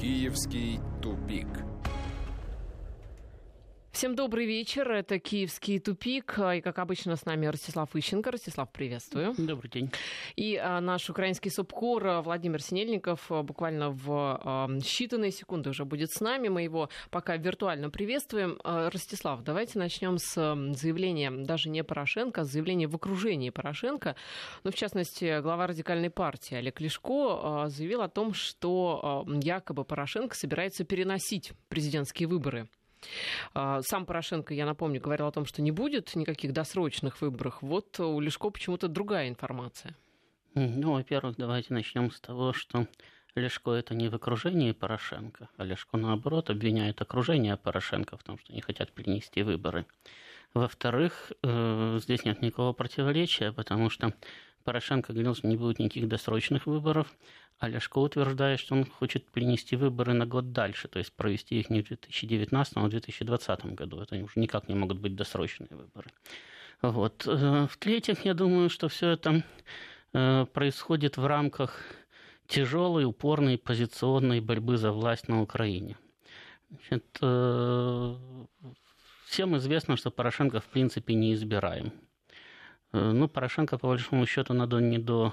Киевский тупик. Всем добрый вечер. Это «Киевский тупик». И, как обычно, с нами Ростислав Ищенко. Ростислав, приветствую. Добрый день. И а, наш украинский субкор а, Владимир Синельников а, буквально в считанные секунды уже будет с нами. Мы его пока виртуально приветствуем. Ростислав, давайте начнем с заявления даже не Порошенко, а заявления в окружении Порошенко. Ну, в частности, глава радикальной партии Олег Лешко заявил о том, что якобы Порошенко собирается переносить президентские выборы сам Порошенко, я напомню, говорил о том, что не будет никаких досрочных выборов. Вот у Лешко почему-то другая информация. Ну, во-первых, давайте начнем с того, что Лешко это не в окружении Порошенко, а Лешко, наоборот, обвиняет окружение Порошенко в том, что не хотят принести выборы. Во-вторых, э, здесь нет никакого противоречия, потому что Порошенко говорил, что не будет никаких досрочных выборов, а Ляшко утверждает, что он хочет перенести выборы на год дальше, то есть провести их не в 2019, а в 2020 году. Это уже никак не могут быть досрочные выборы. Вот. Э, в-третьих, я думаю, что все это э, происходит в рамках тяжелой, упорной позиционной борьбы за власть на Украине. Значит, э, всем известно, что Порошенко в принципе не избираем. Ну, Порошенко, по большому счету, надо не до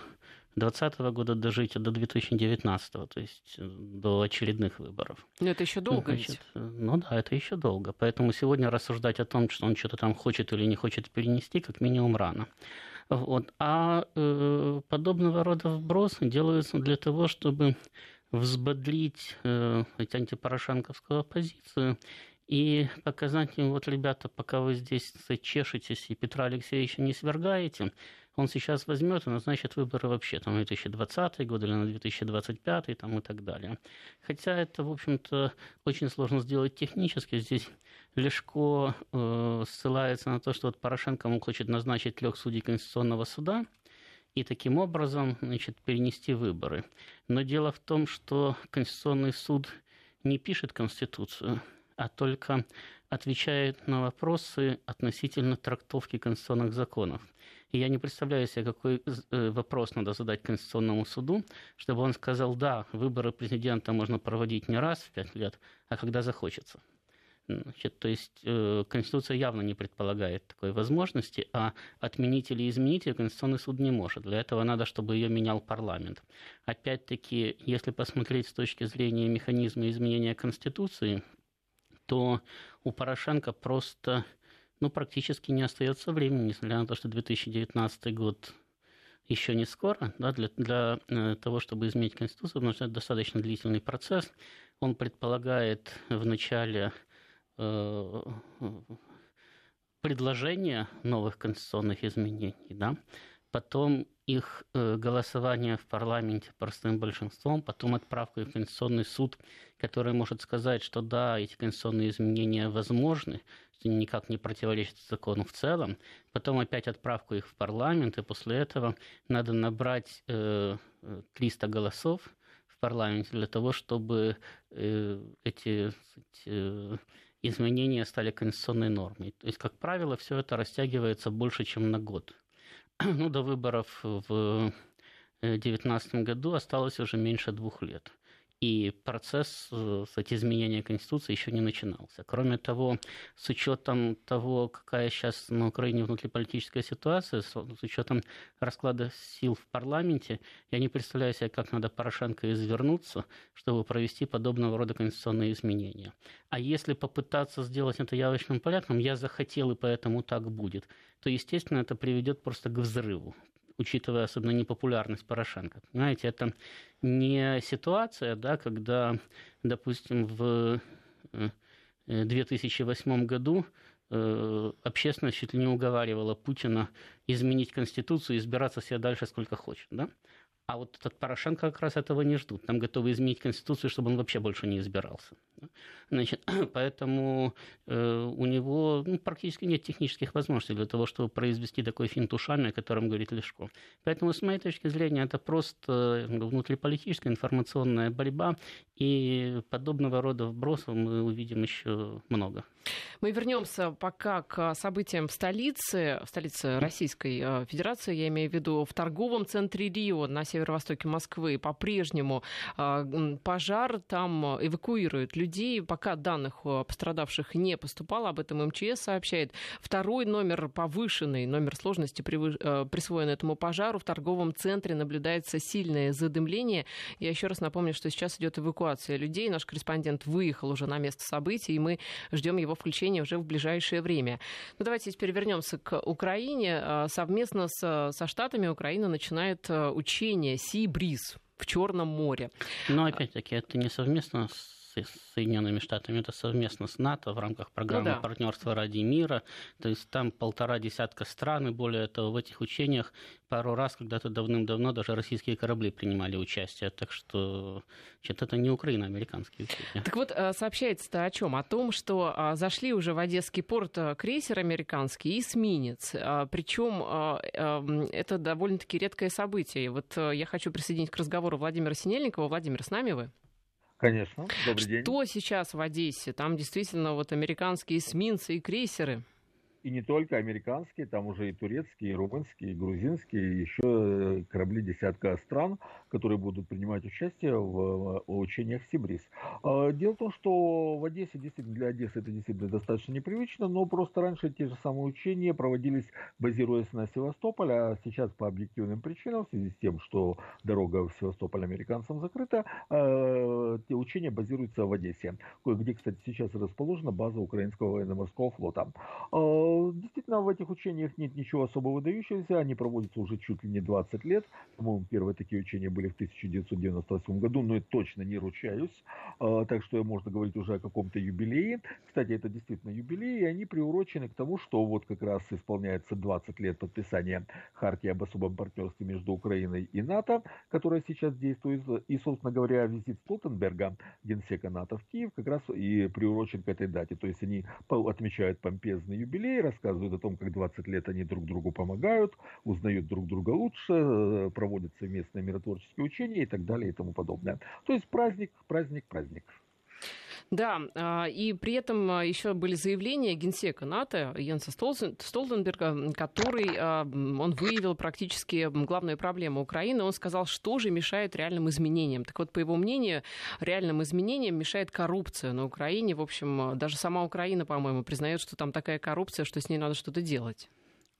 2020 года дожить, а до 2019, то есть э, до очередных выборов. Но это еще долго Значит, ведь. Э, ну да, это еще долго. Поэтому сегодня рассуждать о том, что он что-то там хочет или не хочет перенести, как минимум рано. Вот. А э, подобного рода вбросы делаются для того, чтобы взбодрить э, антипорошенковскую оппозицию и показать им, вот, ребята, пока вы здесь чешетесь и Петра Алексеевича не свергаете, он сейчас возьмет и назначит выборы вообще там, на 2020 год или на 2025 там, и так далее. Хотя это, в общем-то, очень сложно сделать технически. Здесь Лешко э, ссылается на то, что вот Порошенко ему хочет назначить трех судей Конституционного суда, и таким образом значит, перенести выборы. Но дело в том, что Конституционный суд не пишет Конституцию, а только отвечает на вопросы относительно трактовки конституционных законов. И я не представляю себе, какой э, вопрос надо задать Конституционному суду, чтобы он сказал, да, выборы президента можно проводить не раз в пять лет, а когда захочется. Значит, то есть э, Конституция явно не предполагает такой возможности, а отменить или изменить ее Конституционный суд не может. Для этого надо, чтобы ее менял парламент. Опять-таки, если посмотреть с точки зрения механизма изменения Конституции, то у Порошенко просто ну, практически не остается времени, несмотря на то, что 2019 год еще не скоро, да, для, для э, того, чтобы изменить Конституцию, потому что это достаточно длительный процесс. Он предполагает в начале э, предложения новых конституционных изменений, да, потом их э, голосование в парламенте простым большинством, потом отправка в Конституционный суд, который может сказать, что да, эти конституционные изменения возможны, что никак не противоречат закону в целом, потом опять отправку их в парламент, и после этого надо набрать 300 э, голосов в парламенте для того, чтобы э, эти изменения стали конституционной нормой. То есть, как правило, все это растягивается больше, чем на год. ну, до выборов в 2019 э, году осталось уже меньше двух лет и процесс, э, кстати, изменения Конституции еще не начинался. Кроме того, с учетом того, какая сейчас на Украине внутриполитическая ситуация, с учетом расклада сил в парламенте, я не представляю себе, как надо Порошенко извернуться, чтобы провести подобного рода конституционные изменения. А если попытаться сделать это явочным порядком, я захотел, и поэтому так будет, то, естественно, это приведет просто к взрыву учитывая особенно непопулярность Порошенко. Понимаете, это не ситуация, да, когда, допустим, в 2008 э, году э, общественность чуть ли не уговаривала Путина изменить Конституцию и избираться себе дальше сколько хочет. Да? А вот этот Порошенко как раз этого не ждут. Там готовы изменить Конституцию, чтобы он вообще больше не избирался. Значит, поэтому э, у него ну, практически нет технических возможностей для того, чтобы произвести такой финт ушами, о котором говорит Лешко. Поэтому, с моей точки зрения, это просто внутриполитическая информационная борьба, и подобного рода вбросов мы увидим еще много. Мы вернемся пока к событиям в столице, в столице Российской э, Федерации, я имею в виду в торговом центре Рио на северо-востоке Москвы. По-прежнему э, пожар, там эвакуируют людей. Пока данных пострадавших не поступало, об этом МЧС сообщает. Второй номер повышенный, номер сложности э, присвоен этому пожару. В торговом центре наблюдается сильное задымление. Я еще раз напомню, что сейчас идет эвакуация людей. Наш корреспондент выехал уже на место событий, и мы ждем его включения уже в ближайшее время. Ну, давайте теперь вернемся к Украине. А, совместно с, со Штатами Украина начинает а, учение «Си-Бриз» в Черном море. Но опять-таки это не совместно с с Соединенными Штатами, это совместно с НАТО в рамках программы ну, да. партнерства ради мира. То есть там полтора десятка стран, и более того, в этих учениях пару раз когда-то давным-давно даже российские корабли принимали участие. Так что значит, это не Украина, а американские учения. Так вот, э, сообщается-то о чем? О том, что а, зашли уже в Одесский порт э, крейсер американский и эсминец. А, Причем э, это довольно-таки редкое событие. Вот я хочу присоединить к разговору Владимира Синельникова. Владимир, с нами вы? Конечно, добрый день. Что сейчас в Одессе? Там действительно вот американские эсминцы и крейсеры и не только американские, там уже и турецкие, и румынские, и грузинские, и еще э, корабли десятка стран, которые будут принимать участие в учениях Сибрис. А, дело в том, что в Одессе, действительно, для Одессы это действительно достаточно непривычно, но просто раньше те же самые учения проводились, базируясь на Севастополе, а сейчас по объективным причинам, в связи с тем, что дорога в Севастополь американцам закрыта, а, те учения базируются в Одессе, где, кстати, сейчас расположена база украинского военно-морского флота. А, Действительно, в этих учениях нет ничего особо выдающегося. Они проводятся уже чуть ли не 20 лет. По-моему, первые такие учения были в 1998 году, но я точно не ручаюсь. А, так что можно говорить уже о каком-то юбилее. Кстати, это действительно юбилей, и они приурочены к тому, что вот как раз исполняется 20 лет подписания Хартии об особом партнерстве между Украиной и НАТО, которая сейчас действует. И, собственно говоря, визит Столтенберга, генсека НАТО в Киев, как раз и приурочен к этой дате. То есть они отмечают помпезный юбилей, рассказывают о том, как 20 лет они друг другу помогают, узнают друг друга лучше, э, проводят совместные миротворческие учения и так далее и тому подобное. То есть праздник, праздник, праздник. Да, а, и при этом а, еще были заявления генсека НАТО Йенса Столтенберга, который а, он выявил практически главную проблему Украины. Он сказал, что же мешает реальным изменениям. Так вот, по его мнению, реальным изменениям мешает коррупция на Украине. В общем, даже сама Украина, по-моему, признает, что там такая коррупция, что с ней надо что-то делать.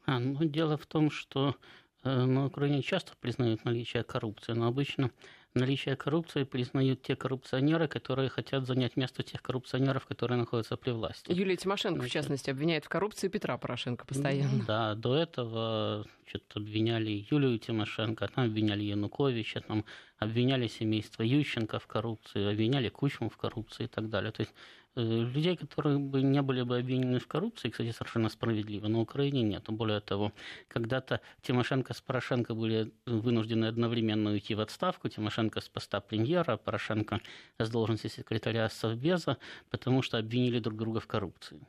А, ну, дело в том, что э, на Украине часто признают наличие коррупции, но обычно наличие коррупции признают те коррупционеры, которые хотят занять место тех коррупционеров, которые находятся при власти. Юлия Тимошенко, Значит, в частности, обвиняет в коррупции Петра Порошенко постоянно. Да, до этого что-то обвиняли Юлию Тимошенко, там обвиняли Януковича, там обвиняли семейство Ющенко в коррупции, обвиняли Кучму в коррупции и так далее. То есть людей, которые бы не были бы обвинены в коррупции, кстати, совершенно справедливо, на Украине нет. Более того, когда-то Тимошенко с Порошенко были вынуждены одновременно уйти в отставку, Тимошенко с поста премьера, а Порошенко с должности секретаря Совбеза, потому что обвинили друг друга в коррупции.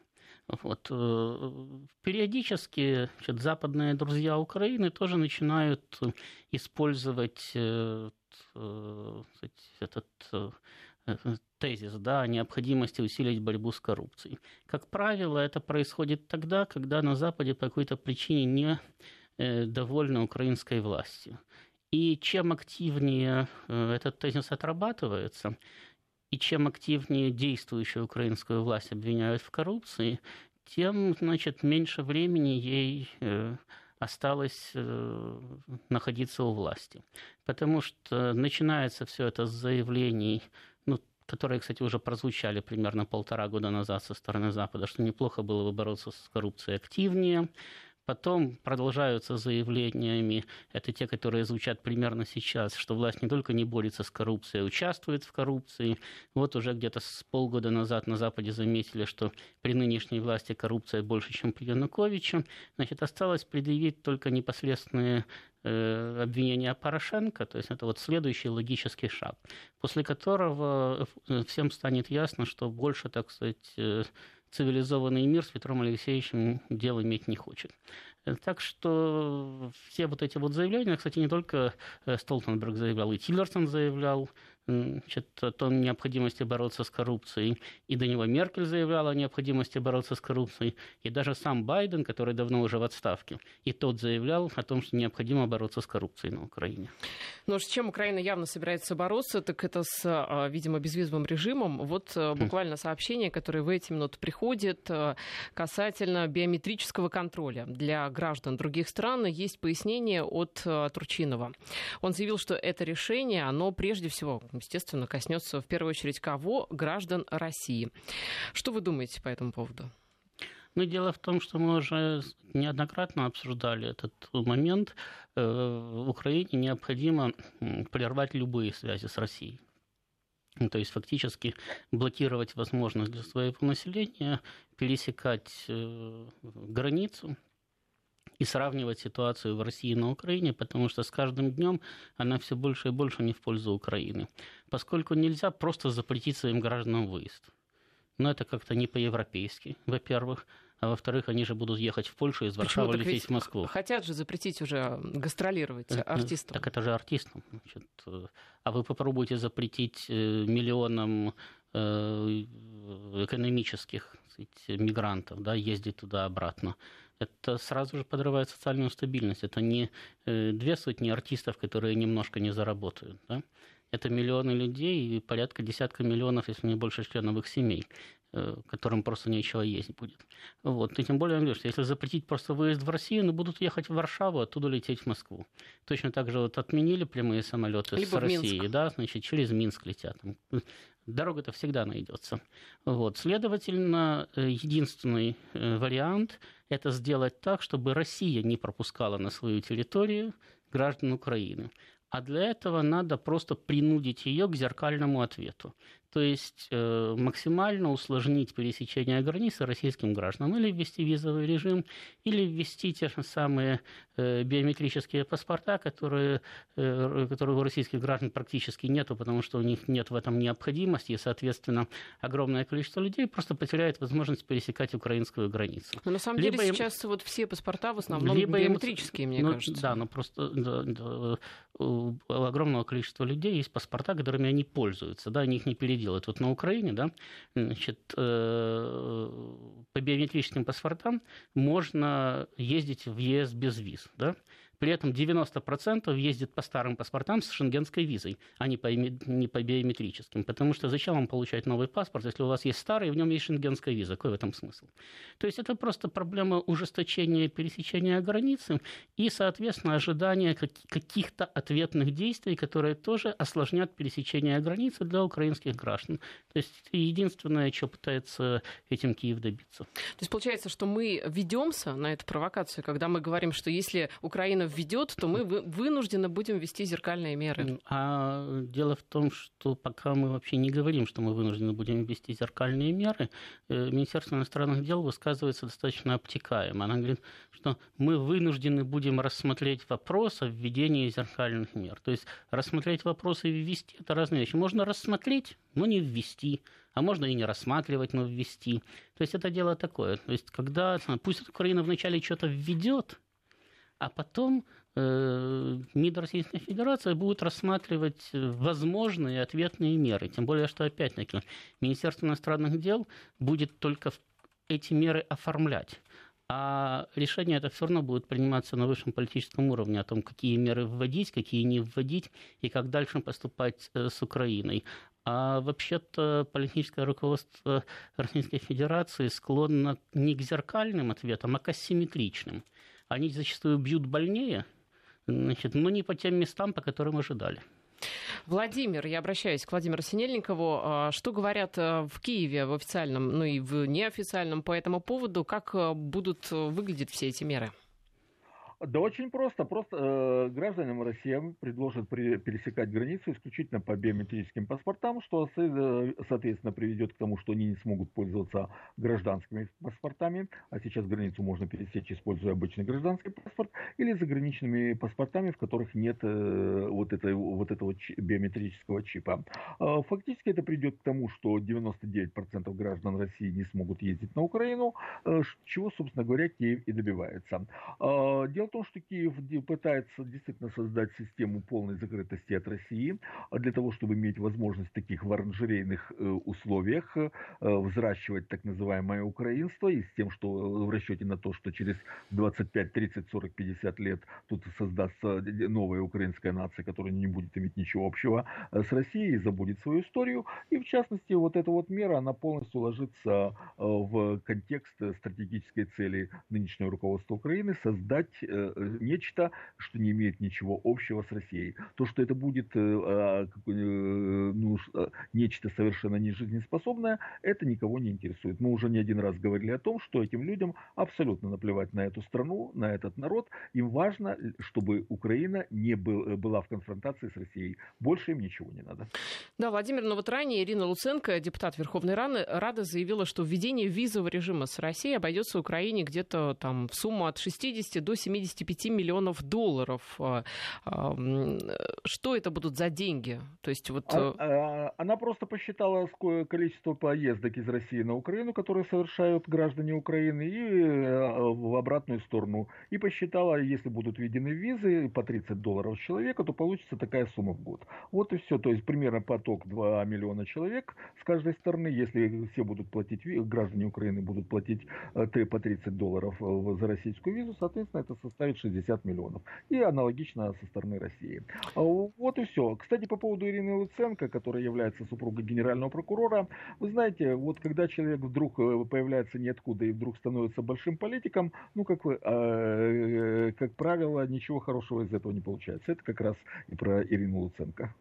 Вот. Э, периодически значит, западные друзья Украины тоже начинают использовать э, этот тезис да, о необходимости усилить борьбу с коррупцией. Как правило, это происходит тогда, когда на Западе по какой-то причине не э, довольны украинской властью. И чем активнее э, этот тезис отрабатывается, и чем активнее действующую украинскую власть обвиняют в коррупции, тем, значит, меньше времени ей э, осталось находиться у власти. Потому что начинается все это с заявлений которые, кстати, уже прозвучали примерно полтора года назад со стороны Запада, что неплохо было бы бороться с коррупцией активнее. Потом продолжаются заявлениями, это те, которые звучат примерно сейчас, что власть не только не борется с коррупцией, а участвует в коррупции. Вот уже где-то с полгода назад на Западе заметили, что при нынешней власти коррупция больше, чем при Януковиче. Значит, осталось предъявить только непосредственные э, обвинения Порошенко, то есть это вот следующий логический шаг, после которого э, всем станет ясно, что больше, так сказать, э, цивилизованный мир с Петром Алексеевичем дел иметь не хочет. Э, так что все вот эти вот заявления, кстати, не только э, Столтенберг заявлял, и Тиллерсон заявлял, значит, о том необходимости бороться с коррупцией. И до него Меркель заявляла о необходимости бороться с коррупцией. И даже сам Байден, который давно уже в отставке, и тот заявлял о том, что необходимо бороться с коррупцией на Украине. Но с чем Украина явно собирается бороться, так это с, а, видимо, безвизовым режимом. Вот э, хм. буквально сообщение, которое в эти минуты приходит э, касательно биометрического контроля для граждан других стран. Есть пояснение от э, Турчинова. Он заявил, что это решение, оно прежде всего, естественно, коснется в первую очередь кого? Граждан России. Что вы думаете по этому поводу? Ну, дело в том, что мы уже неоднократно обсуждали этот момент. В Украине необходимо прервать любые связи с Россией. То есть фактически блокировать возможность для своего населения пересекать э, границу и сравнивать ситуацию в России и на Украине, потому что с каждым днем она все больше и больше не в пользу Украины, поскольку нельзя просто запретить своим гражданам выезд. Но это как-то не по-европейски, во-первых а во-вторых, они же будут ехать в Польшу из Варшавы лететь в Москву. Хотят же запретить уже гастролировать артистам. Так это же артистам. Значит, э, а вы попробуйте запретить э, миллионам э, экономических сказать, мигрантов да, ездить туда-обратно. Это сразу же подрывает социальную стабильность. Это не две сотни артистов, которые немножко не заработают. Да? Это миллионы людей и порядка десятка миллионов, если не больше членов их семей. Э, которым просто нечего есть будет. Вот. И тем более, что если запретить просто выезд в Россию, ну, будут ехать в Варшаву, оттуда лететь в Москву. Точно так же вот отменили прямые самолеты Либо с России, да, значит, через Минск летят. Дорога-то всегда найдется. Вот. Следовательно, э, единственный э, вариант – это сделать так, чтобы Россия не пропускала на свою территорию граждан Украины. А для этого надо просто принудить ее к зеркальному ответу то есть э, максимально усложнить пересечение границы российским гражданам, или ввести визовый режим, или ввести те же самые э, биометрические паспорта, которые, э, которые у российских граждан практически нету, потому что у них нет в этом необходимости, и, соответственно, огромное количество людей просто потеряет возможность пересекать украинскую границу. Но на самом либо деле им... сейчас вот все паспорта в основном либо биометрические, им... мне ну, кажется. Да, но просто да, да, у огромного количества людей есть паспорта, которыми они пользуются, да, они их не перед делают. Вот на Украине, да, значит, э, по биометрическим паспортам можно ездить в ЕС без виз, да, при этом 90% ездит по старым паспортам с шенгенской визой, а не по, не по биометрическим. Потому что зачем вам получать новый паспорт, если у вас есть старый, и в нем есть шенгенская виза? Какой в этом смысл? То есть это просто проблема ужесточения пересечения границы и, соответственно, ожидания каких-то ответных действий, которые тоже осложнят пересечение границы для украинских граждан. То есть единственное, что пытается этим Киев добиться. То есть получается, что мы ведемся на эту провокацию, когда мы говорим, что если Украина введет, то мы вынуждены будем ввести зеркальные меры. А дело в том, что пока мы вообще не говорим, что мы вынуждены будем ввести зеркальные меры, э, Министерство иностранных дел высказывается достаточно обтекаемо. Она говорит, что мы вынуждены будем рассмотреть вопрос о введении зеркальных мер. То есть рассмотреть вопросы и ввести – это разные вещи. Можно рассмотреть, но не ввести а можно и не рассматривать, но ввести. То есть это дело такое. То есть когда, пусть Украина вначале что-то введет, а потом э, МИД Российской Федерации будет рассматривать возможные ответные меры. Тем более, что, опять-таки, Министерство иностранных дел будет только эти меры оформлять. А решение это все равно будет приниматься на высшем политическом уровне о том, какие меры вводить, какие не вводить и как дальше поступать э, с Украиной. А вообще-то политическое руководство Российской Федерации склонно не к зеркальным ответам, а к асимметричным они зачастую бьют больнее, значит, но не по тем местам, по которым ожидали. Владимир, я обращаюсь к Владимиру Синельникову. А, что говорят э, в Киеве в официальном, ну и в неофициальном по этому поводу? Как э, будут выглядеть все эти меры? Да очень просто. Просто э, гражданам России предложат при, пересекать границу исключительно по биометрическим паспортам, что, э, соответственно, приведет к тому, что они не смогут пользоваться гражданскими паспортами, а сейчас границу можно пересечь, используя обычный гражданский паспорт, или заграничными паспортами, в которых нет э, вот, этой, вот этого биометрического чипа. Э, фактически это приведет к тому, что 99% граждан России не смогут ездить на Украину, э, чего, собственно говоря, Киев и добивается. Э, дело в том, что Киев пытается действительно создать систему полной закрытости от России а для того, чтобы иметь возможность в таких в оранжерейных э, условиях э, взращивать так называемое украинство и с тем, что в расчете на то, что через 25, 30, 40, 50 лет тут создастся новая украинская нация, которая не будет иметь ничего общего с Россией и забудет свою историю. И в частности, вот эта вот мера, она полностью ложится в контекст стратегической цели нынешнего руководства Украины создать э, нечто, что не имеет ничего общего с Россией. То, что это будет э, а, э, ну, нечто совершенно нежизнеспособное, это никого не интересует. Мы уже не один раз говорили о том, что этим людям абсолютно наплевать на эту страну, на этот народ. Им важно, чтобы Украина не был, была в конфронтации с Россией. Больше им ничего не надо. Да, Владимир, но вот ранее Ирина Луценко, депутат Верховной Рады, заявила, что введение визового режима с Россией обойдется Украине где-то там в сумму от 60 до 75 миллионов долларов. А, а, что это будут за деньги? То есть вот... А, э, она просто посчитала количество поездок из России на Украину, которые совершают граждане Украины, и э, в обратную сторону. И посчитала, если будут введены визы по 30 долларов человека, то получится такая сумма в год. Вот и все. То есть примерно поток 2 миллиона человек с каждой стороны. Если все будут платить, граждане Украины будут платить э, по 30 долларов за российскую визу, соответственно, это составит 60 миллионов. И аналогично со стороны России. А вот и все. Кстати, по поводу Ирины Луценко, которая является супругой генерального прокурора, вы знаете, вот когда человек вдруг э, появляется ниоткуда и вдруг становится большим политиком, ну, как, вы, э, как правило, ничего хорошего из этого не получается. Это как раз и про Ирину Луценко.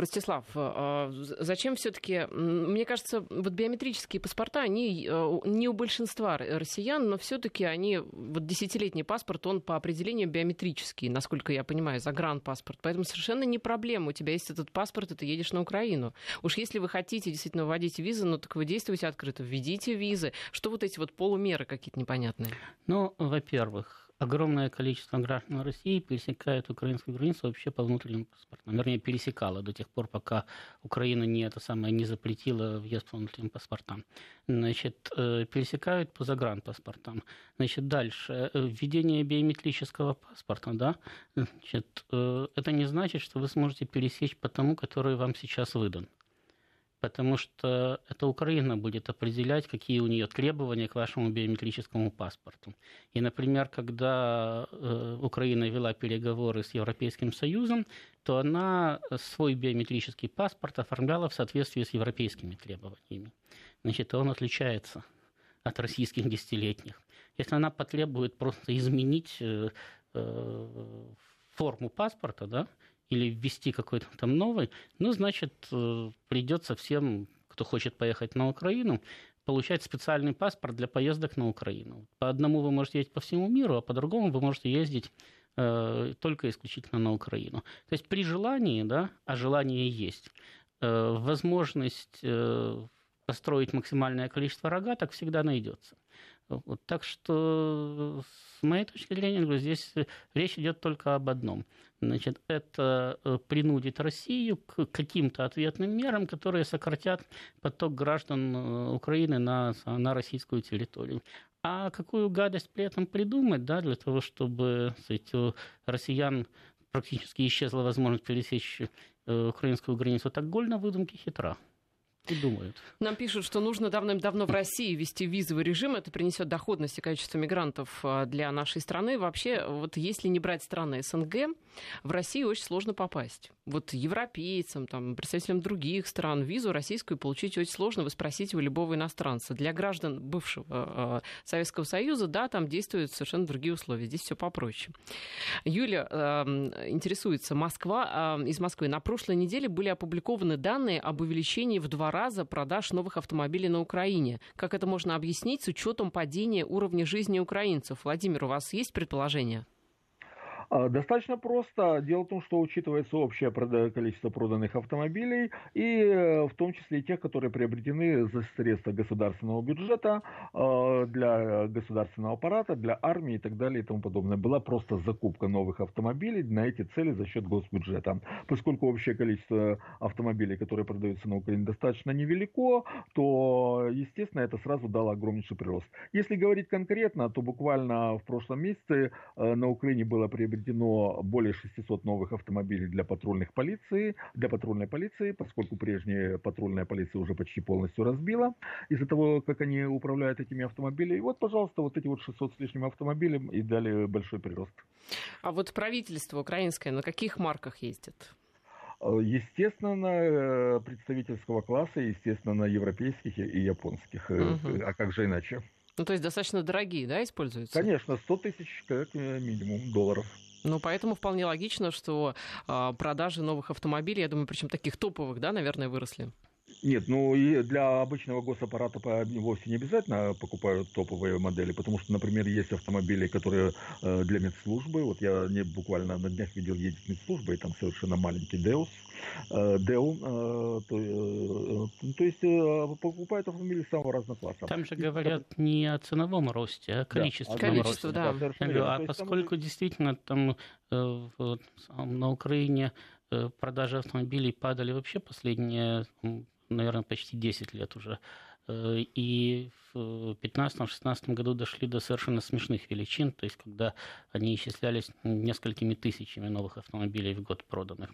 Ростислав, а, зачем все-таки, мне кажется, вот биометрические паспорта, они э, не у большинства россиян, но все-таки они, вот десятилетний паспорт, он по определению биометрический, насколько я понимаю, загранпаспорт. Поэтому совершенно не проблема. У тебя есть этот паспорт, и ты едешь на Украину. Уж если вы хотите действительно вводить визы, ну так вы действуйте открыто, введите визы. Что вот эти вот полумеры какие-то непонятные? Ну, во-первых, огромное количество граждан России пересекает украинскую границу вообще по внутренним паспортам. Вернее, пересекала до тех пор, пока Украина не, это самое, не запретила въезд по внутренним паспортам. Значит, э, пересекают по загранпаспортам. Значит, дальше. Э, введение биометрического паспорта, да, значит, э, это не значит, что вы сможете пересечь по тому, который вам сейчас выдан потому что это Украина будет определять, какие у нее требования к вашему биометрическому паспорту. И, например, когда э, Украина вела переговоры с Европейским Союзом, то она свой биометрический паспорт оформляла в соответствии с европейскими требованиями. Значит, он отличается от российских десятилетних. Если она потребует просто изменить э, э, форму паспорта, да, или ввести какой-то там новый, ну, значит, э, придется всем, кто хочет поехать на Украину, получать специальный паспорт для поездок на Украину. По одному вы можете ездить по всему миру, а по другому вы можете ездить э, только исключительно на Украину. То есть при желании, да, а желание есть, э, возможность э, построить максимальное количество рогаток всегда найдется. Вот, так что, с моей точки зрения, здесь речь идет только об одном. Значит, это э, принудит Россию к каким-то ответным мерам, которые сократят поток граждан э, Украины на, на российскую территорию. А какую гадость при этом придумать, да, для того, чтобы сказать, у россиян практически исчезла возможность пересечь э, украинскую границу, так голь на выдумке хитра и думают. Нам пишут, что нужно давным-давно в России ввести визовый режим. Это принесет доходность и количество мигрантов а, для нашей страны. Вообще, вот если не брать страны СНГ, в Россию очень сложно попасть. Вот европейцам, там, представителям других стран визу российскую получить очень сложно. Вы спросите у любого иностранца. Для граждан бывшего э, Советского Союза, да, там действуют совершенно другие условия. Здесь все попроще. Юля э, интересуется. Москва, э, из Москвы. На прошлой неделе были опубликованы данные об увеличении в два раза продаж новых автомобилей на Украине. Как это можно объяснить с учетом падения уровня жизни украинцев? Владимир, у вас есть предположение? А, достаточно просто. Дело в том, что учитывается общее количество проданных автомобилей и э, в том числе и тех, которые приобретены за средства государственного бюджета а, для государственного аппарата, для армии и так далее и тому подобное. Была просто закупка новых автомобилей на эти цели за счет госбюджета. Поскольку общее количество автомобилей, которые продаются на Украине, достаточно невелико, то, естественно, это сразу дало огромнейший прирост. Если говорить конкретно, то буквально в прошлом месяце э, на Украине было приобретено более 600 новых автомобилей для патрульных полиции, для патрульной полиции, поскольку прежняя патрульная полиция уже почти полностью разбила из-за того, как они управляют этими автомобилями. И вот, пожалуйста, вот эти вот 600 с лишним автомобилей и дали большой прирост. А вот правительство украинское на каких марках ездит? Э, естественно, на э, представительского класса, естественно, на европейских и японских. Угу. А как же иначе? Ну, то есть достаточно дорогие, да, используются? Конечно, 100 тысяч как минимум долларов. Ну, поэтому вполне логично, что э, продажи новых автомобилей, я думаю, причем таких топовых, да, наверное, выросли. Нет, ну и для обычного госаппарата вовсе не обязательно покупают топовые модели, потому что, например, есть автомобили, которые э, для медслужбы. Вот я не буквально на днях видел едет медслужба, и там совершенно маленький Деус. Э, Деу, э, то, то есть покупают автомобили самого разного класса. Там же говорят не о ценовом росте, а о количестве. Да, количество, да. да а поскольку там... действительно там вот, на Украине продажи автомобилей падали вообще последние наверное, почти 10 лет уже. Э, и в 2015-2016 году дошли до совершенно смешных величин, то есть когда они исчислялись несколькими тысячами новых автомобилей в год проданных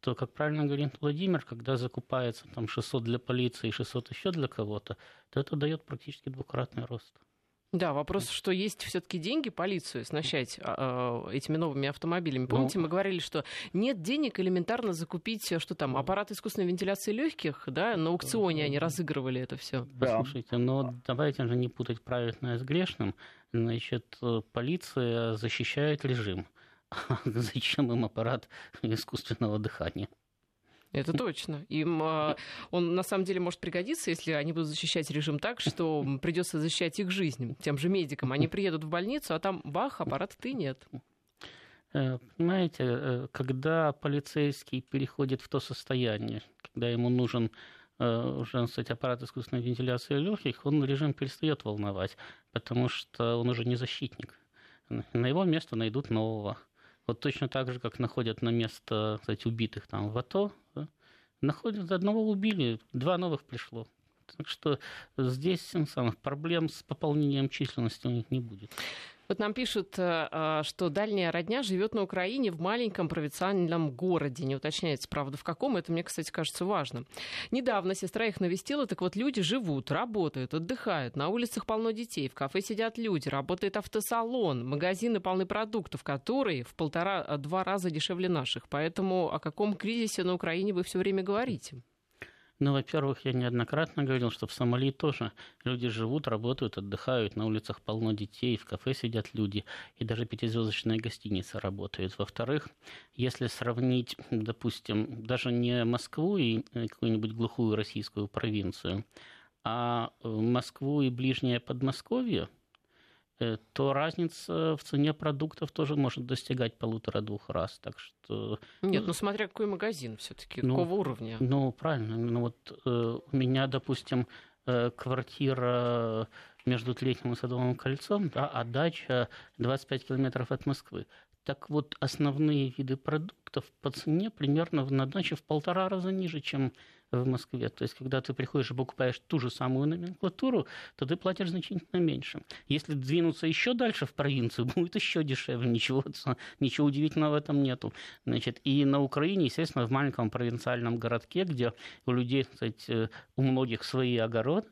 то, как правильно говорит Владимир, когда закупается там 600 для полиции и 600 еще для кого-то, то это дает практически двукратный рост. Да, вопрос, что есть все-таки деньги полицию оснащать а, а, этими новыми автомобилями. Ну, Помните, ну, мы говорили, что нет денег элементарно закупить, что там, аппарат искусственной вентиляции легких, да, на аукционе они разыгрывали это все. Да. Послушайте, но давайте же не путать правильное с грешным. Значит, полиция защищает режим. Зачем им аппарат искусственного дыхания? Это точно. Им а, он на самом деле может пригодиться, если они будут защищать режим так, что придется защищать их жизнь тем же медикам. Они приедут в больницу, а там бах, аппарата ты нет. Э, понимаете, э, когда полицейский переходит в то состояние, когда ему нужен э, уже, кстати, аппарат искусственной вентиляции легких, он режим перестает волновать, потому что он уже не защитник. На его место найдут нового. Вот точно так же, как находят на место, кстати, убитых там в АТО, да, находят одного убили, два новых пришло. Так что здесь самых проблем с пополнением численности у них не будет. Вот нам пишут, э, э, что дальняя родня живет на Украине в маленьком провинциальном городе. Не уточняется, правда, в каком. Это, мне, кстати, кажется важным. Недавно сестра их навестила. Так вот, люди живут, работают, отдыхают. На улицах полно детей, в кафе сидят люди, работает автосалон, магазины полны продуктов, которые в полтора-два раза дешевле наших. Поэтому о каком кризисе на Украине вы все время говорите? Ну, во-первых, я неоднократно говорил, что в Сомали тоже люди живут, работают, отдыхают, на улицах полно детей, в кафе сидят люди, и даже пятизвездочная гостиница работает. Во-вторых, если сравнить, допустим, даже не Москву и э, какую-нибудь глухую российскую провинцию, а э, Москву и ближнее Подмосковье, то разница в цене продуктов тоже может достигать полутора-двух раз. Так что... Нет, ну смотря какой магазин все-таки, ну, какого уровня. Ну, правильно. Ну вот э, у меня, допустим, э, квартира между Тлетним и Садовым кольцом, да, а дача 25 километров от Москвы. Так вот, основные виды продуктов по цене примерно на даче в полтора раза ниже, чем в Москве. То есть, когда ты приходишь и покупаешь ту же самую номенклатуру, то ты платишь значительно меньше. Если двинуться еще дальше в провинцию, будет еще дешевле. Ничего, ничего удивительного в этом нету. Значит, и на Украине, естественно, в маленьком провинциальном городке, где у людей, кстати, у многих свои огороды,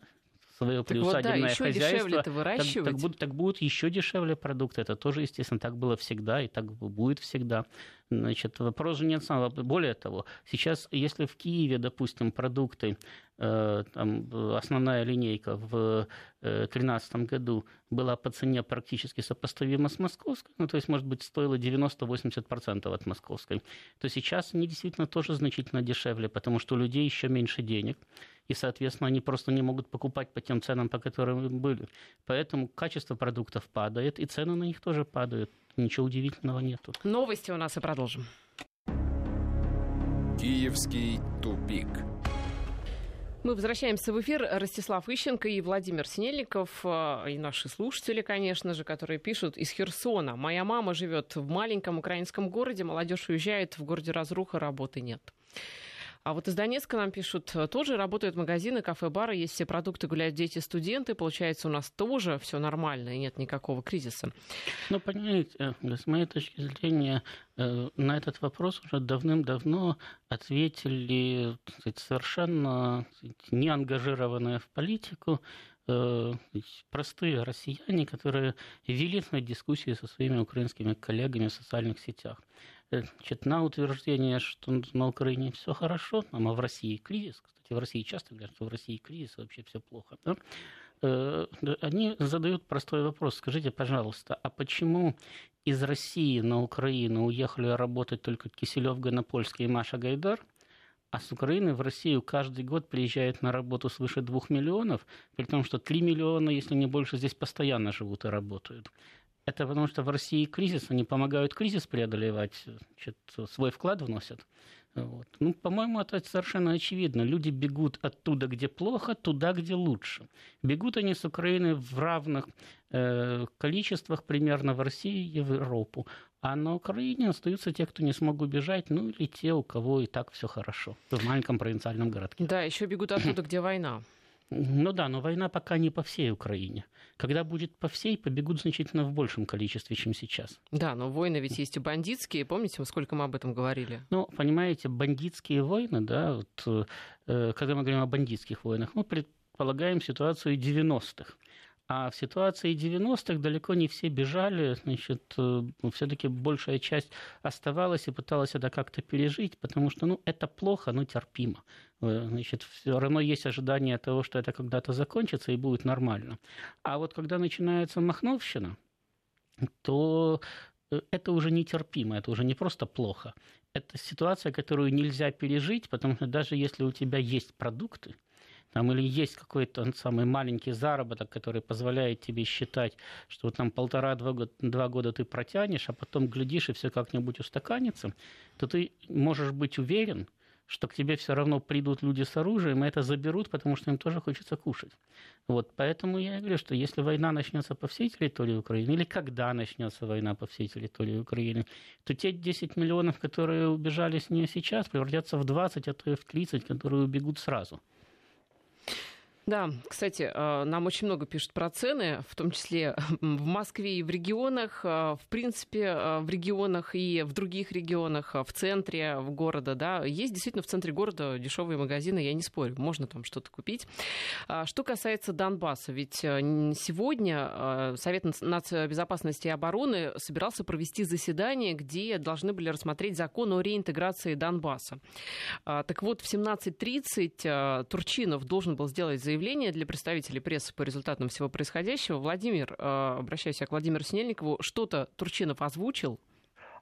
свое приусадебное вот, да, хозяйство, так, так, будут, так будут еще дешевле продукты. Это тоже, естественно, так было всегда и так будет всегда. Значит, вопрос же нет самого. Более того, сейчас, если в Киеве, допустим, продукты, э, там, основная линейка в 2013 э, году была по цене практически сопоставима с московской, ну, то есть, может быть, стоила 90-80% от московской, то сейчас они действительно тоже значительно дешевле, потому что у людей еще меньше денег, и, соответственно, они просто не могут покупать по тем ценам, по которым были. Поэтому качество продуктов падает, и цены на них тоже падают. Ничего удивительного нету. Новости у нас и продолжим. Киевский тупик. Мы возвращаемся в эфир. Ростислав Ищенко и Владимир Синельников, э, и наши слушатели, конечно же, которые пишут из Херсона. Моя мама живет в маленьком украинском городе, молодежь уезжает, в городе разруха, работы нет. А вот из Донецка нам пишут, э, тоже работают магазины, кафе, бары, есть все продукты, гуляют дети, студенты. Получается, у нас тоже все нормально и нет никакого кризиса. Ну, понимаете, э, с моей точки зрения, э, на этот вопрос уже давным-давно ответили сказать, совершенно не ангажированные в политику простые россияне, которые вели дискуссии со своими украинскими коллегами в социальных сетях. Значит, на утверждение, что на Украине все хорошо, а в России кризис, кстати, в России часто говорят, что в России кризис, вообще все плохо, да? Э, они задают простой вопрос. Скажите, пожалуйста, а почему из России на Украину уехали работать только Киселев, Гонопольский и Маша Гайдар, а с Украины в Россию каждый год приезжает на работу свыше двух миллионов, при том, что три миллиона, если не больше, здесь постоянно живут и работают. Это потому что в России кризис, они помогают кризис преодолевать, значит, свой вклад вносят. Вот. Ну, по-моему, это совершенно очевидно. Люди бегут оттуда, где плохо, туда, где лучше. Бегут они с Украины в равных э, количествах примерно в России и в Европу. А на Украине остаются те, кто не смог убежать, ну или те, у кого и так все хорошо в маленьком провинциальном городке. Да, еще бегут оттуда, где война. Ну да, но война пока не по всей Украине. Когда будет по всей, побегут значительно в большем количестве, чем сейчас. Да, но войны ведь есть и бандитские. Помните, сколько мы об этом говорили? Ну, понимаете, бандитские войны, да, вот, э, когда мы говорим о бандитских войнах, мы предполагаем ситуацию 90-х. А в ситуации 90-х далеко не все бежали, значит, э, все-таки большая часть оставалась и пыталась это как-то пережить, потому что, ну, это плохо, но терпимо. Э, значит, все равно есть ожидание того, что это когда-то закончится и будет нормально. А вот когда начинается махновщина, то э, это уже нетерпимо, это уже не просто плохо. Это ситуация, которую нельзя пережить, потому что даже если у тебя есть продукты, там, или есть какой-то самый маленький заработок, который позволяет тебе считать, что там полтора-два года, два года ты протянешь, а потом глядишь, и все как-нибудь устаканится, то ты можешь быть уверен, что к тебе все равно придут люди с оружием, и это заберут, потому что им тоже хочется кушать. Вот, поэтому я говорю, что если война начнется по всей территории Украины, или когда начнется война по всей территории Украины, то те 10 миллионов, которые убежали с нее сейчас, превратятся в 20, а то и в 30, которые убегут сразу. Да, кстати, э, нам очень много пишут про цены, в том числе в Москве и в регионах, э, в принципе, э, в регионах и в других регионах, в центре в города, да, есть действительно в центре города дешевые магазины, я не спорю, можно там что-то купить. А что касается Донбасса, ведь сегодня Совет нацбезопасности и обороны собирался провести заседание, где должны были рассмотреть закон о реинтеграции Донбасса. А, так вот, в 17.30 Турчинов должен был сделать заявление заявление для представителей прессы по результатам всего происходящего. Владимир, э, обращаюсь к Владимиру Снельникову, что-то Турчинов озвучил?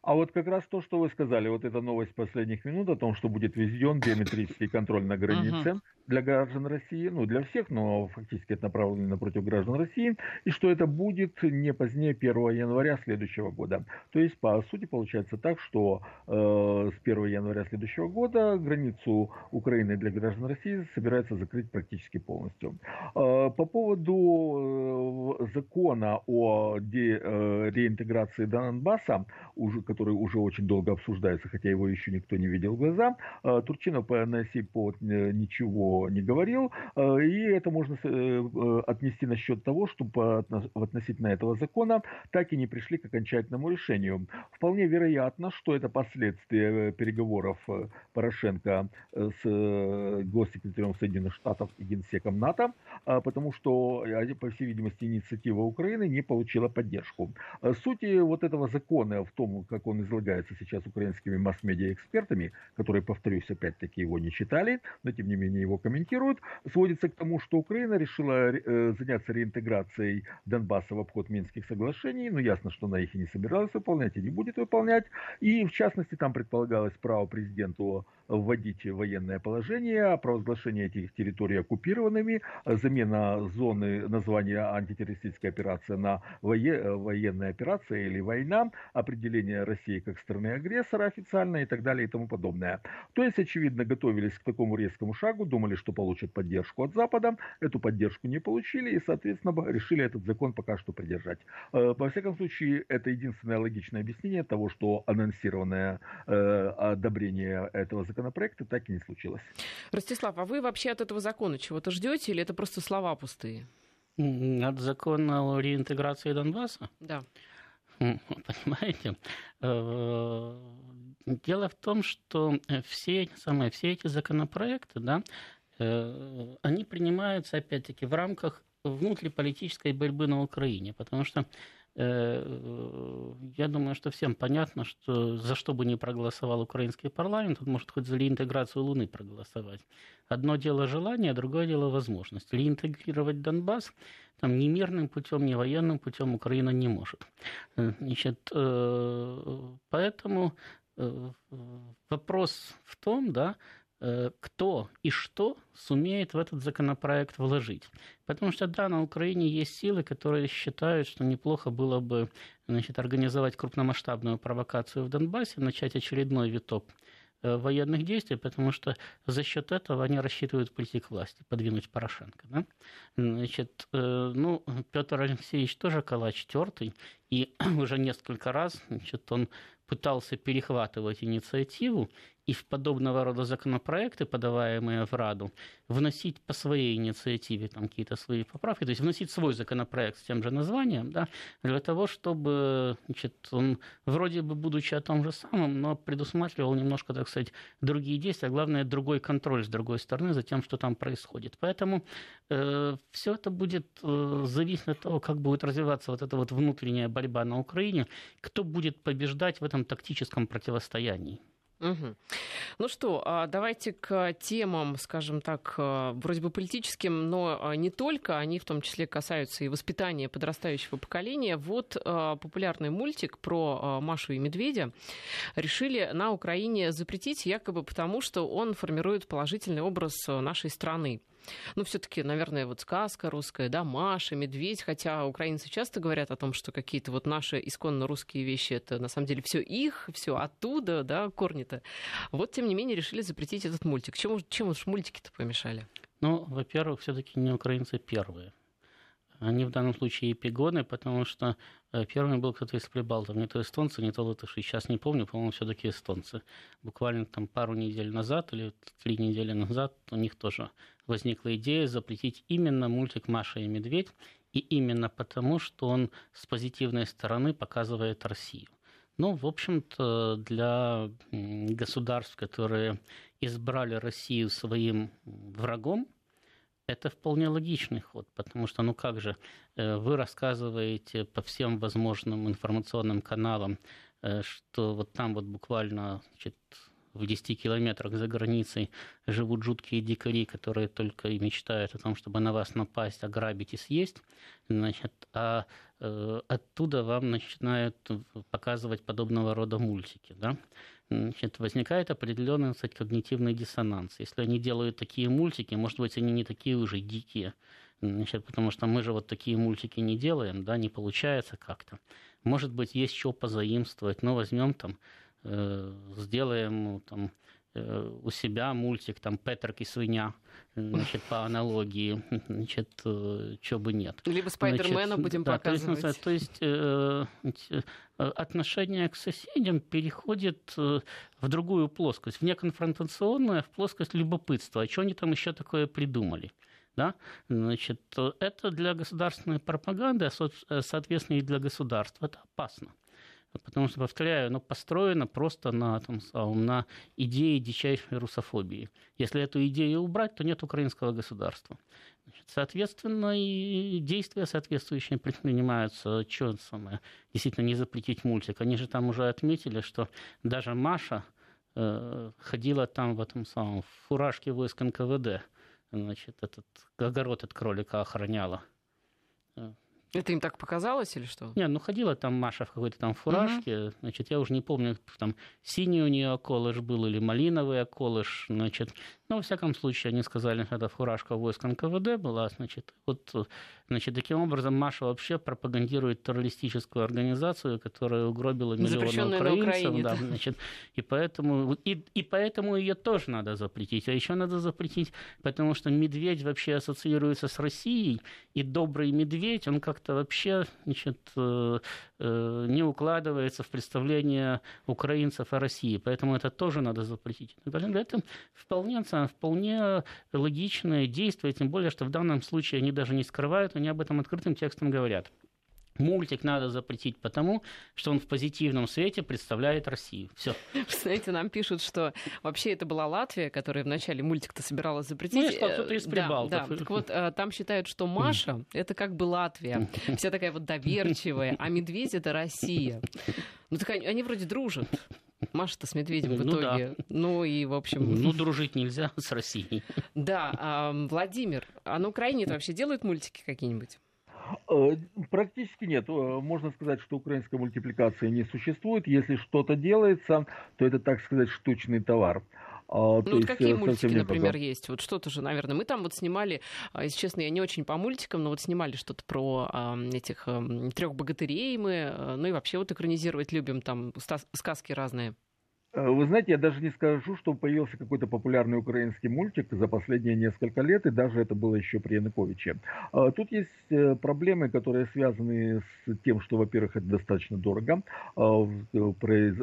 А вот как раз то, что вы сказали, вот эта новость последних минут о том, что будет введен биометрический контроль на границе, для граждан России, ну для всех, но фактически это направлено напротив граждан России, и что это будет не позднее 1 января следующего года. То есть, по сути, получается так, что э, с 1 января следующего года границу Украины для граждан России собирается закрыть практически полностью. Э, по поводу э, закона о де, э, реинтеграции Донбасса, уже, который уже очень долго обсуждается, хотя его еще никто не видел в глаза, э, Турчинов по на сей повод э, ничего не говорил. Э, и это можно э, э, отнести на счет того, что относительно этого закона так и не пришли к окончательному решению. Вполне вероятно, что это последствия переговоров Порошенко с госсекретарем Соединенных Штатов и генсеком НАТО, потому что, по всей видимости, инициатива Украины не получила поддержку. Суть вот этого закона в том, как он излагается сейчас украинскими масс-медиа экспертами, которые, повторюсь, опять-таки его не читали, но тем не менее его комментируют, сводится к тому, что Украина решила э, заняться реинтеграцией Донбасса в обход Минских соглашений. Ну, ясно, что она их и не собиралась выполнять, и не будет выполнять. И, в частности, там предполагалось право президенту вводить военное положение, провозглашение этих территорий оккупированными, замена зоны названия антитеррористической операции на военная операция или война, определение России как страны-агрессора официально и так далее и тому подобное. То есть, очевидно, готовились к такому резкому шагу, думали, что получат поддержку от Запада, эту поддержку не получили и, соответственно, решили этот закон пока что придержать. Э, во всяком случае, это единственное логичное объяснение того, что анонсированное э, одобрение этого законопроекта так и не случилось. Ростислав, а вы вообще от этого закона чего-то ждете или это просто слова пустые? От закона о реинтеграции Донбасса? Да. Понимаете? Э, дело в том, что все, самые, все эти законопроекты, да, э, они принимаются, опять-таки, в рамках внутриполитической борьбы на Украине, потому что Э, я думаю, что всем понятно, что за что бы ни проголосовал украинский парламент, он может хоть за реинтеграцию Луны проголосовать. Одно дело желание, другое дело возможность. Реинтегрировать Донбасс там, ни мирным путем, ни военным путем Украина не может. Э, значит, э, поэтому вопрос в том, да, Э, кто и что сумеет в этот законопроект вложить. Потому что, да, на Украине есть силы, которые считают, что неплохо было бы значит, организовать крупномасштабную провокацию в Донбассе, начать очередной виток э, военных действий, потому что за счет этого они рассчитывают прийти к власти, подвинуть Порошенко. Да? Значит, э, ну, Петр Алексеевич тоже калач тертый, и уже несколько раз значит, он пытался перехватывать инициативу и в подобного рода законопроекты, подаваемые в Раду, вносить по своей инициативе там какие-то свои поправки, то есть вносить свой законопроект с тем же названием, да, для того, чтобы значит, он вроде бы, будучи о том же самом, но предусматривал немножко, так сказать, другие действия, а главное, другой контроль с другой стороны за тем, что там происходит. Поэтому э, все это будет э, зависеть от того, как будет развиваться вот эта вот внутренняя борьба на Украине, кто будет побеждать в этом тактическом противостоянии. Угу. Ну что, а давайте к темам, скажем так, э, вроде бы политическим, но а, не только, они в том числе касаются и воспитания подрастающего поколения. Вот э, популярный мультик про э, Машу и Медведя решили на Украине запретить, якобы потому, что он формирует положительный образ нашей страны. Ну, все-таки, наверное, вот сказка русская, да, Маша, Медведь, хотя украинцы часто говорят о том, что какие-то вот наши исконно русские вещи, это на самом деле все их, все оттуда, да, корни-то. Вот, тем не менее, решили запретить этот мультик. Чем, чем уж мультики-то помешали? Ну, во-первых, все-таки не украинцы первые. Они в данном случае эпигоны, потому что э, первым был кто-то из прибалтов, не то эстонцы, не то латыши. Сейчас не помню, по-моему, все-таки эстонцы. Буквально там пару недель назад или три недели назад у них тоже возникла идея запретить именно мультик «Маша и медведь», и именно потому, что он с позитивной стороны показывает Россию. Ну, в общем-то, для государств, которые избрали Россию своим врагом, это вполне логичный ход, потому что, ну как же, э, вы рассказываете по всем возможным информационным каналам, э, что вот там вот буквально значит, в 10 километрах за границей живут жуткие дикари, которые только и мечтают о том, чтобы на вас напасть, ограбить и съесть, значит, а э, оттуда вам начинают показывать подобного рода мультики, да? Значит, возникает определенный, кстати, когнитивный диссонанс. Если они делают такие мультики, может быть, они не такие уже дикие, значит, потому что мы же вот такие мультики не делаем, да, не получается как-то. Может быть, есть что позаимствовать, но возьмем там Э, сделаем ну, там, у себя мультик там Петрик и свинья, значит, по аналогии, значит, э, что бы нет. Либо Спайдермена будем да, показывать. То есть, то есть отношение к соседям переходит в другую плоскость, в неконфронтационную, в плоскость любопытства. А что они там еще такое придумали? Да? Значит, это для государственной пропаганды, а соответственно и для государства, это опасно. Потому что, повторяю, оно построено просто на, там, на идее дичайшей русофобии. Если эту идею убрать, то нет украинского государства. Значит, соответственно, и действия соответствующие предпринимаются. Что самое, действительно, не запретить мультик. Они же там уже отметили, что даже Маша э, ходила там в этом самом в фуражке войск НКВД. Значит, этот огород от кролика охраняла. Это им так показалось или что? Не, ну ходила там Маша в какой-то там фуражке, угу. значит, я уже не помню, там синий у нее околыш был или малиновый околыш, значит, но, во всяком случае, они сказали, что это фуражка войск НКВД была, значит, вот, значит, таким образом Маша вообще пропагандирует террористическую организацию, которая угробила миллионы украинцев, да, значит, и поэтому, и, и поэтому ее тоже надо запретить, а еще надо запретить, потому что медведь вообще ассоциируется с Россией, и добрый медведь, он как-то вообще, значит, э, э, не укладывается в представление украинцев о России, поэтому это тоже надо запретить. Это вполне вполне логичное действие, тем более, что в данном случае они даже не скрывают, они об этом открытым текстом говорят. Мультик надо запретить потому, что он в позитивном свете представляет Россию. Все. Знаете, нам пишут, что вообще это была Латвия, которая вначале мультик-то собиралась запретить. Ну, что кто-то из Да, да. Так вот, э, там считают, что Маша — это как бы Латвия. Вся такая вот доверчивая, а медведь — это Россия. Ну так они, они вроде дружат. Маша-то с медведем в ну итоге. Да. Ну и, в общем... Ну, дружить нельзя с Россией. Да. А, Владимир, а на Украине вообще делают мультики какие-нибудь? Э, практически нет. Э, можно сказать, что украинской мультипликации не существует. Если что-то делается, то это, так сказать, штучный товар. А, ну, вот какие мультики, например, есть? Вот что-то же, наверное, мы там вот снимали, а, если честно, я не очень по мультикам, но вот снимали что-то про а, этих трех богатырей мы, ну и вообще вот экранизировать любим там сказки разные. Э, вы знаете, я даже не скажу, что появился какой-то популярный украинский мультик за последние несколько лет, и даже это было еще при Януковиче. А, тут есть э, проблемы, которые связаны с тем, что, во-первых, это достаточно дорого, а,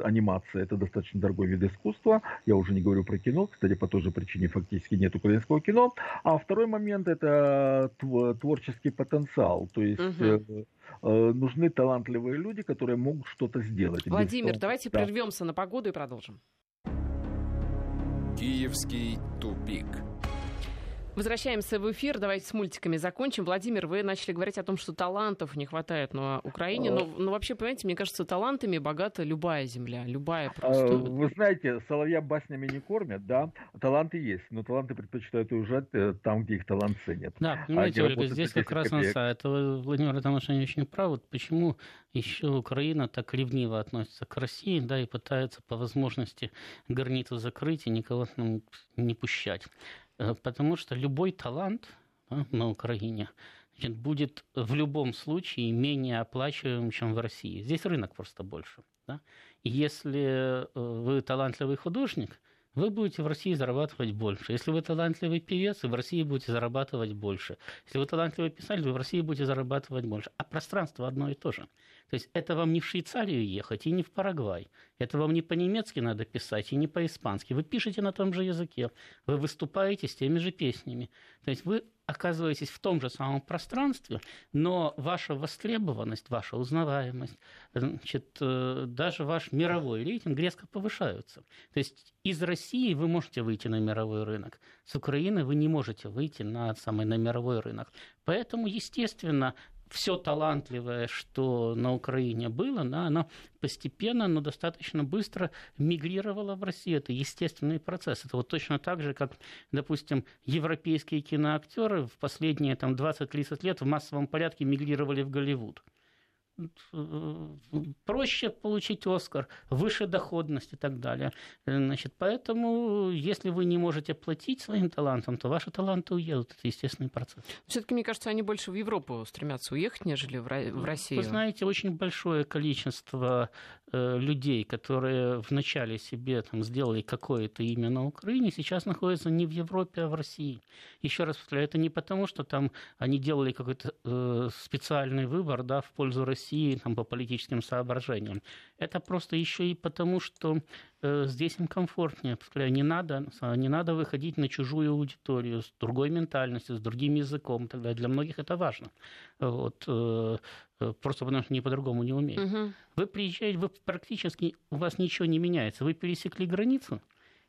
анимация это достаточно дорогой вид искусства, я уже не говорю про кино, кстати, по той же причине фактически нет украинского кино, а второй момент это творческий потенциал, то есть угу. Нужны талантливые люди, которые могут что-то сделать. Владимир, давайте да. прервемся на погоду и продолжим продолжим. Киевский тупик. Возвращаемся в эфир. Давайте с мультиками закончим. Владимир, вы начали говорить о том, что талантов не хватает на Украине. Но, но вообще, понимаете, мне кажется, талантами богата любая земля. Любая а, просто. Вы знаете, соловья баснями не кормят, да? Таланты есть, но таланты предпочитают уезжать э, там, где их талант ценят. Да, понимаете, а Ольга, здесь как раз на это Владимир Атамашин очень прав. Вот почему еще Украина так ревниво относится к России, да, и пытается по возможности границу закрыть и никого там не пущать. Э, потому что любой талант на Украине значит, будет в любом случае менее оплачиваем, чем в России. Здесь рынок просто больше. Да? Если э, вы талантливый художник, вы будете в России зарабатывать больше. Если вы талантливый певец, вы в России будете зарабатывать больше. Если вы талантливый писатель, вы в России будете зарабатывать больше. А пространство одно и то же. То есть это вам не в Швейцарию ехать и не в Парагвай. Это вам не по-немецки надо писать и не по-испански. Вы пишете на том же языке. Вы выступаете с теми же песнями. То есть вы оказываетесь в том же самом пространстве, но ваша востребованность, ваша узнаваемость, значит, э, даже ваш мировой рейтинг резко повышаются. То есть из России вы можете выйти на мировой рынок, с Украины вы не можете выйти на самый на мировой рынок. Поэтому, естественно, все талантливое, что на Украине было, да, оно постепенно, но достаточно быстро мигрировало в Россию. Это естественный процесс. Это вот точно так же, как, допустим, европейские киноактеры в последние там, 20-30 лет в массовом порядке мигрировали в Голливуд проще получить Оскар, выше доходность и так далее. Значит, поэтому, если вы не можете платить своим талантам, то ваши таланты уедут. Это естественный процесс. Все-таки, мне кажется, они больше в Европу стремятся уехать, нежели в Россию. Вы знаете, очень большое количество людей, которые вначале себе там, сделали какое-то имя на Украине, сейчас находятся не в Европе, а в России. Еще раз повторяю, это не потому, что там они делали какой-то э, специальный выбор да, в пользу России, там, по политическим соображениям. Это просто еще и потому, что э, здесь им комфортнее. Не надо, не надо выходить на чужую аудиторию с другой ментальностью, с другим языком. Тогда для многих это важно. Вот, э, э, просто потому что не по-другому не умеют. Угу. Вы приезжаете, вы практически, у вас ничего не меняется. Вы пересекли границу,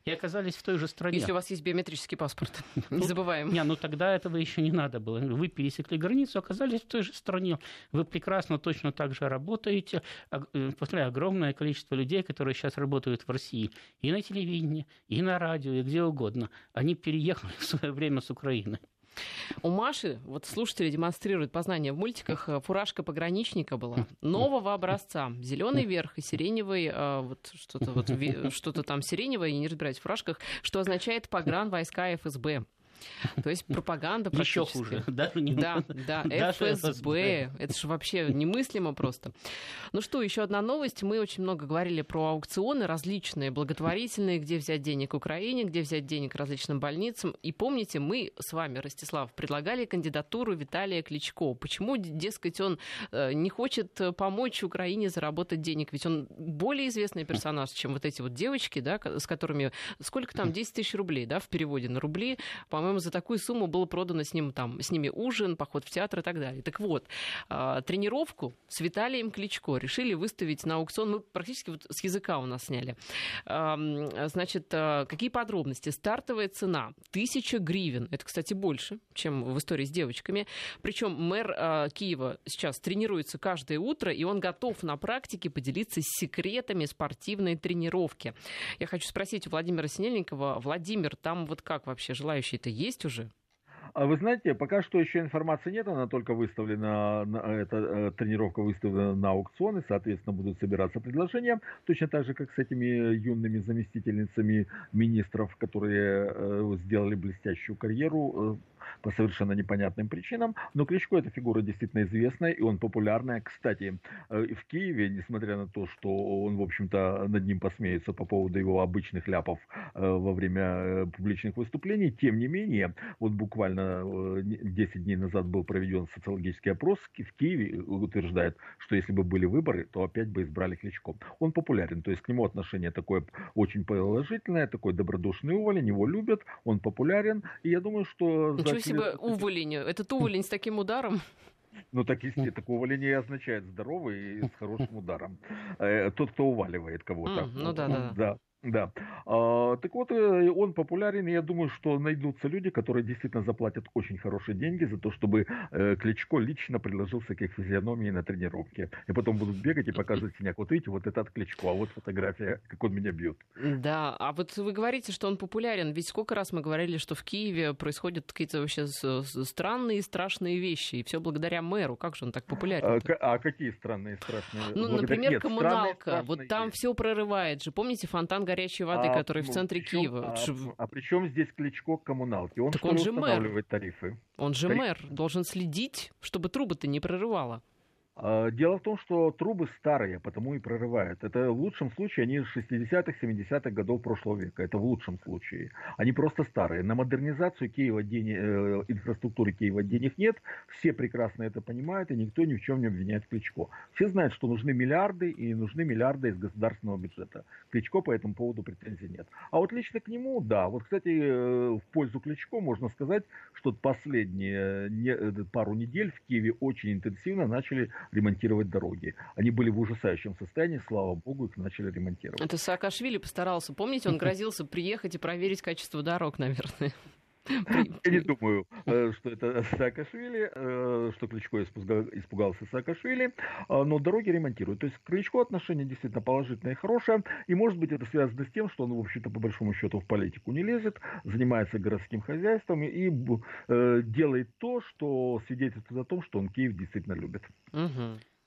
и оказались в той же стране. Если у вас есть биометрический паспорт, не забываем. Не, ну тогда этого еще не надо было. Вы пересекли границу, оказались в той же стране. Вы прекрасно точно так же работаете. Э, повторяю, огромное количество людей, которые сейчас работают в России, и на телевидении, и на радио, и где угодно, они переехали в свое время с Украины. У Маши, вот слушатели демонстрируют познание в мультиках, э, фуражка пограничника была нового образца. Зеленый верх и сиреневый, э, вот что-то вот, что-то там сиреневое, не разбираюсь в фуражках, что означает погран войска ФСБ. То есть пропаганда Еще хуже. Даже не... Да, да, ФСБ. ФСБ. Это же вообще немыслимо просто. Ну что, еще одна новость. Мы очень много говорили про аукционы различные, благотворительные, где взять денег Украине, где взять денег различным больницам. И помните, мы с вами, Ростислав, предлагали кандидатуру Виталия Кличко. Почему, дескать, он э, не хочет помочь Украине заработать денег? Ведь он более известный персонаж, чем вот эти вот девочки, да, с которыми... Сколько там? 10 тысяч рублей, да, в переводе на рубли. По-моему, по-моему, за такую сумму было продано с, ним, там, с ними ужин, поход в театр и так далее. Так вот, а, тренировку с Виталием Кличко решили выставить на аукцион. Мы практически вот с языка у нас сняли. Значит, а, какие подробности? Стартовая цена 1000 гривен. Это, кстати, больше, чем в истории с девочками. Причем мэр а, Киева сейчас тренируется каждое утро, и он готов на практике поделиться секретами спортивной тренировки. Я хочу спросить у Владимира Синельникова. Владимир, там вот как вообще желающие-то есть уже? А вы знаете, пока что еще информации нет, она только выставлена, эта э, тренировка выставлена на аукционы, соответственно, будут собираться предложения, точно так же, как с этими юными заместительницами министров, которые э, сделали блестящую карьеру э, по совершенно непонятным причинам. Но Кличко эта фигура действительно известная, и он популярная. Кстати, э, в Киеве, несмотря на то, что он, в общем-то, над ним посмеется по поводу его обычных ляпов э, во время э, публичных выступлений, тем не менее, вот буквально 10 дней назад был проведен социологический опрос в Киеве, утверждает, что если бы были выборы, то опять бы избрали Кличко. Он популярен, то есть к нему отношение такое очень положительное, такой добродушный уволень, его любят, он популярен, и я думаю, что... Ничего себе уволень. Этот уволень с таким ударом. Ну, так, если такое увольнение означает здоровый и с хорошим ударом. Э, тот, кто уваливает кого-то. ну да, да. Да. А, так вот, э, он популярен, и я думаю, что найдутся люди, которые действительно заплатят очень хорошие деньги за то, чтобы э, Кличко лично приложился к их физиономии на тренировке. И потом будут бегать и показывать синяк. Вот видите, вот этот Кличко, а вот фотография, как он меня бьет. Да, а вот вы говорите, что он популярен. Ведь сколько раз мы говорили, что в Киеве происходят какие-то вообще странные и страшные вещи, и все благодаря мэру. Как же он так популярен? А, а какие странные страшные? Ну, Благодаря... например, Нет, коммуналка. Вот там все прорывает же. Помните фонтан горячей воды, а, который ну, в центре причем, Киева. А, а при чем здесь Кличко к коммуналке? Он, так он же мэр. тарифы. Он же Тариф... мэр, должен следить, чтобы трубы-то не прорывало. А, дело в том, что трубы старые, потому и прорывают. Это в лучшем случае они из 60-х, 70-х годов прошлого века. Это в лучшем случае. Они просто старые. На модернизацию Киева денег, э, инфраструктуры Киева денег нет. Все прекрасно это понимают, и никто ни в чем не обвиняет Кличко. Все знают, что нужны миллиарды, и нужны миллиарды из государственного бюджета. Кличко по этому поводу претензий нет. А вот лично к нему, да. Вот, кстати, э, в пользу Кличко можно сказать, что последние э, пару недель в Киеве очень интенсивно начали ремонтировать дороги. Они были в ужасающем состоянии, слава богу, их начали ремонтировать. Это Саакашвили постарался. Помните, он грозился приехать и проверить качество дорог, наверное. Я не думаю, э, что это Саакашвили, э, что Кличко испугался Саакашвили, а, но дороги ремонтируют. То есть к Кличко отношение действительно положительное и хорошее, и может быть это связано с тем, что он, в общем-то, по большому счету в политику не лезет, занимается городским хозяйством и э, делает то, что свидетельствует о том, что он Киев действительно любит.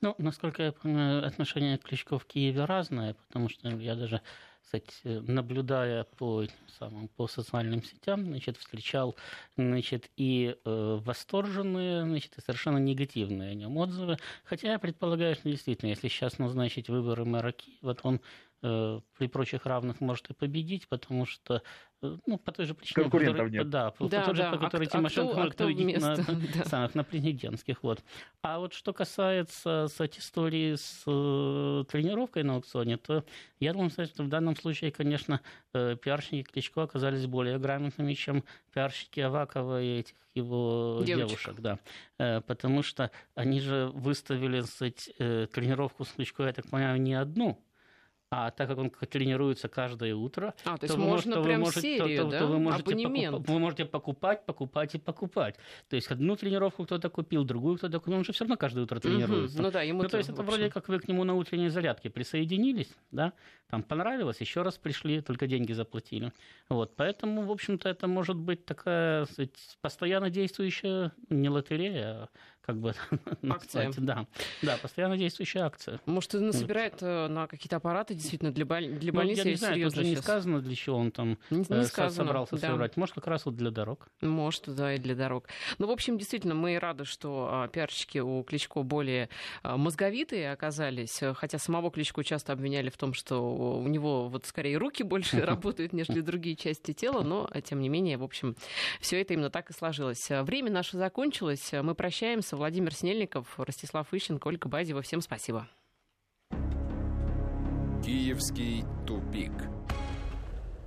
Ну, насколько я понимаю, отношение Кличко в Киеве разное, потому что я даже кстати, наблюдая по, самым, по социальным сетям, значит, встречал значит, и э, восторженные, значит, и совершенно негативные о нем отзывы. Хотя я предполагаю, что действительно, если сейчас назначить выборы мэра Киева, то он при прочих равных может и победить, потому что Э, ну, по той же причине, Конкурентов нет. Да, по, да, той же, да. по которой а, Тимошенко а кто, может победить на, да. самых, на президентских. Вот. А вот что касается кстати, истории с э, тренировкой на аукционе, то я думаю, что в данном случае, конечно, э, пиарщики Кличко оказались более грамотными, чем пиарщики Авакова и этих его девушек, девушек да. Э, потому что они же выставили кстати, э, тренировку с Кличко, я так понимаю, не одну, А так как он тренируется каждое утро, а, то, то можно прям можете, серию, то, да? то вы можете. Покуп, вы можете покупать, покупать и покупать. То есть одну тренировку кто-то купил, другую кто-то купил, он же все равно каждое утро тренируется. Угу. Ну да, ему ну, то есть это вроде как вы к нему на утренней зарядке присоединились, да, там понравилось, еще раз пришли, только деньги заплатили. Вот, поэтому, в общем-то, это может быть такая сказать, постоянно действующая не лотерея, а как бы акция. Да, да, постоянно действующая акция. Может, он собирает вот. на какие-то аппараты действительно для, боль... для больницы? Ну, я не знаю, тут же сейчас. не сказано, для чего он там не, не э, сказано, собрался да. собирать. Может, как раз вот для дорог. Может, да, и для дорог. Ну, в общем, действительно, мы рады, что а, пиарщики у Кличко более а, мозговитые оказались, хотя самого Кличко часто обвиняли в том, что у него вот скорее руки больше работают, нежели другие части тела, но, тем не менее, в общем, все это именно так и сложилось. Время наше закончилось. Мы прощаемся. Владимир Снельников, Ростислав Ищенко, Ольга Базева. Всем спасибо. Киевский тупик.